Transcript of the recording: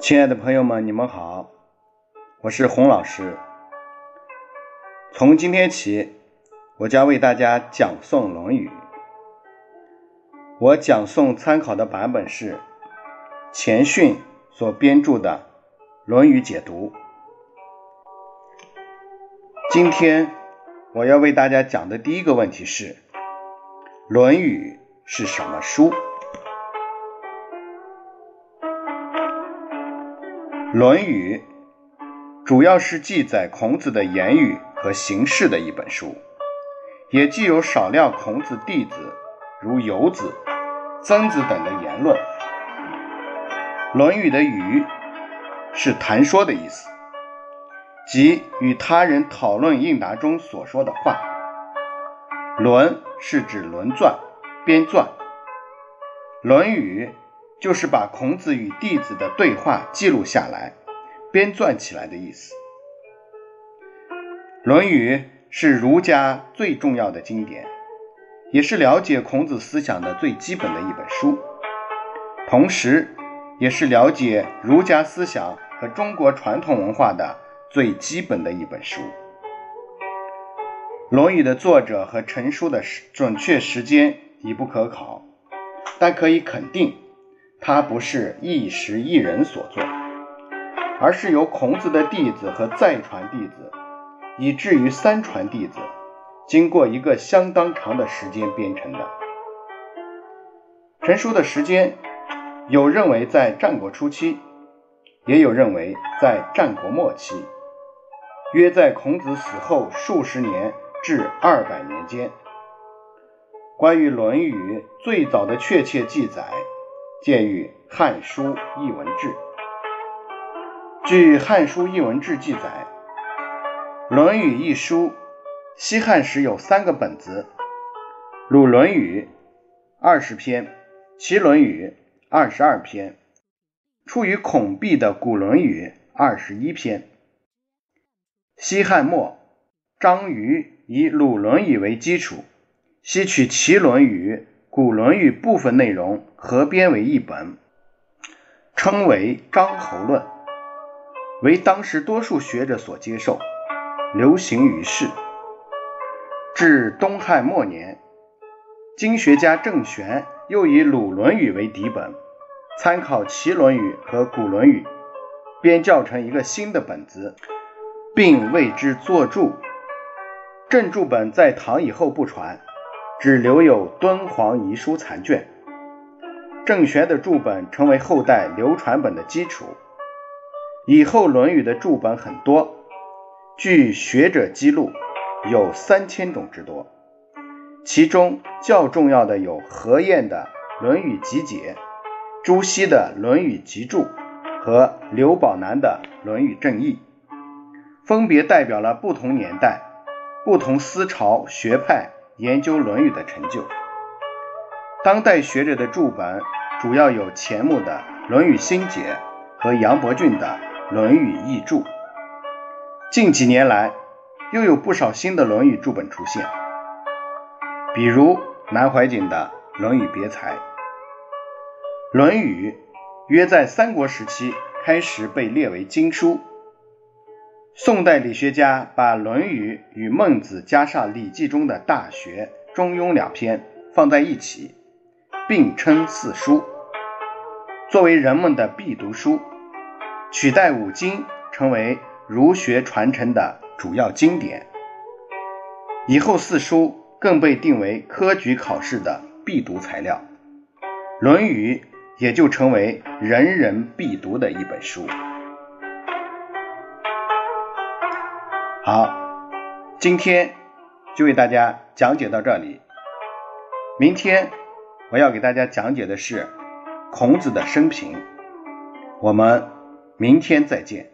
亲爱的朋友们，你们好，我是洪老师。从今天起，我将为大家讲诵《论语》。我讲诵参考的版本是前训所编著的《论语解读》。今天我要为大家讲的第一个问题是：《论语》是什么书？《论语》主要是记载孔子的言语和行事的一本书，也既有少量孔子弟子如游子、曾子等的言论。《论语》的“语”是谈说的意思，即与他人讨论应答中所说的话。“论”是指论纂、编纂，《论语》。就是把孔子与弟子的对话记录下来，编撰起来的意思。《论语》是儒家最重要的经典，也是了解孔子思想的最基本的一本书，同时，也是了解儒家思想和中国传统文化的最基本的一本书。《论语》的作者和成书的准确时间已不可考，但可以肯定。它不是一时一人所作，而是由孔子的弟子和再传弟子，以至于三传弟子，经过一个相当长的时间编成的。成书的时间，有认为在战国初期，也有认为在战国末期，约在孔子死后数十年至二百年间。关于《论语》最早的确切记载。见于《汉书艺文志》。据《汉书艺文志》记载，《论语》一书，西汉时有三个本子，《鲁论语》二十篇，《齐论语》二十二篇，出于孔壁的《古论语》二十一篇。西汉末，张瑜以《鲁论语》为基础，吸取《齐论语》。《古论语》部分内容合编为一本，称为《张侯论》，为当时多数学者所接受，流行于世。至东汉末年，经学家郑玄又以《鲁论语》为底本，参考《齐论语》和《古论语》，编校成一个新的本子，并为之作注。正注本在唐以后不传。只留有敦煌遗书残卷，郑玄的注本成为后代流传本的基础。以后《论语》的注本很多，据学者记录有三千种之多。其中较重要的有何晏的《论语集解》，朱熹的《论语集注》和刘宝南的《论语正义》，分别代表了不同年代、不同思潮学派。研究《论语》的成就，当代学者的注本主要有钱穆的《论语新解》和杨伯峻的《论语译注》。近几年来，又有不少新的《论语》注本出现，比如南怀瑾的《论语别裁》。《论语》约在三国时期开始被列为经书。宋代理学家把《论语》与《孟子》加上《礼记》中的《大学》《中庸》两篇放在一起，并称四书，作为人们的必读书，取代五经，成为儒学传承的主要经典。以后四书更被定为科举考试的必读材料，《论语》也就成为人人必读的一本书。好，今天就为大家讲解到这里。明天我要给大家讲解的是孔子的生平。我们明天再见。